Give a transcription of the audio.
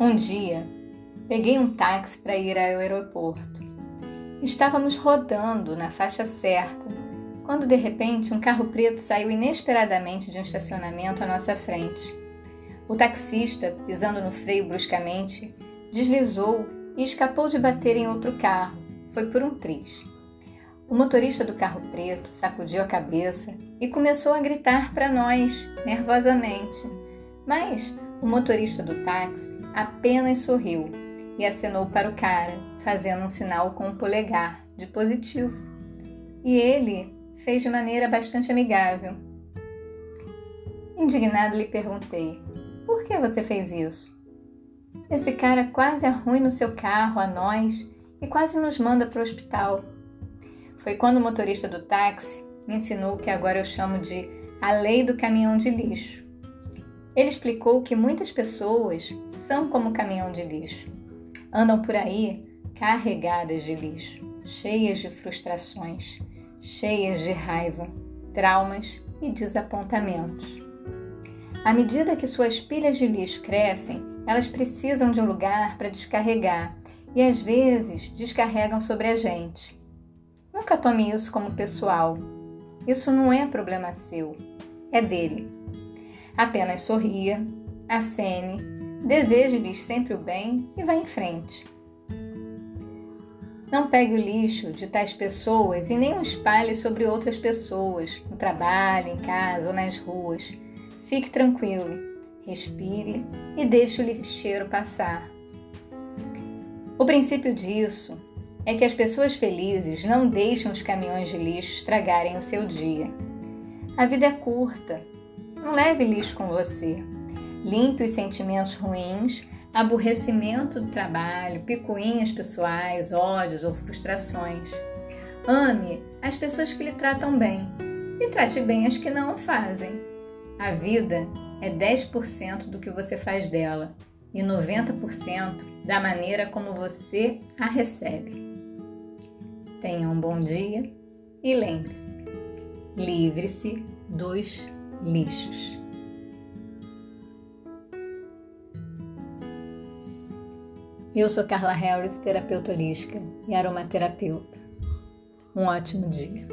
Um dia, peguei um táxi para ir ao aeroporto. Estávamos rodando na faixa certa, quando de repente um carro preto saiu inesperadamente de um estacionamento à nossa frente. O taxista, pisando no freio bruscamente, deslizou e escapou de bater em outro carro. Foi por um triz. O motorista do carro preto sacudiu a cabeça e começou a gritar para nós, nervosamente. Mas o motorista do táxi apenas sorriu e acenou para o cara, fazendo um sinal com o polegar de positivo. E ele fez de maneira bastante amigável. Indignado, lhe perguntei: Por que você fez isso? Esse cara quase arruina o seu carro a nós e quase nos manda para o hospital. Foi quando o motorista do táxi me ensinou que agora eu chamo de a lei do caminhão de lixo. Ele explicou que muitas pessoas são como caminhão de lixo. Andam por aí carregadas de lixo, cheias de frustrações, cheias de raiva, traumas e desapontamentos. À medida que suas pilhas de lixo crescem, elas precisam de um lugar para descarregar e às vezes descarregam sobre a gente. Nunca tome isso como pessoal. Isso não é problema seu, é dele. Apenas sorria, acene, deseje-lhes sempre o bem e vá em frente. Não pegue o lixo de tais pessoas e nem o espalhe sobre outras pessoas, no trabalho, em casa ou nas ruas. Fique tranquilo, respire e deixe o lixeiro passar. O princípio disso é que as pessoas felizes não deixam os caminhões de lixo estragarem o seu dia. A vida é curta. Não leve lixo com você. Limpe os sentimentos ruins, aborrecimento do trabalho, picuinhas pessoais, ódios ou frustrações. Ame as pessoas que lhe tratam bem e trate bem as que não o fazem. A vida é 10% do que você faz dela e 90% da maneira como você a recebe. Tenha um bom dia e lembre-se: livre-se dos lixos. Eu sou Carla Harris, terapeuta holística e aromaterapeuta. Um ótimo dia.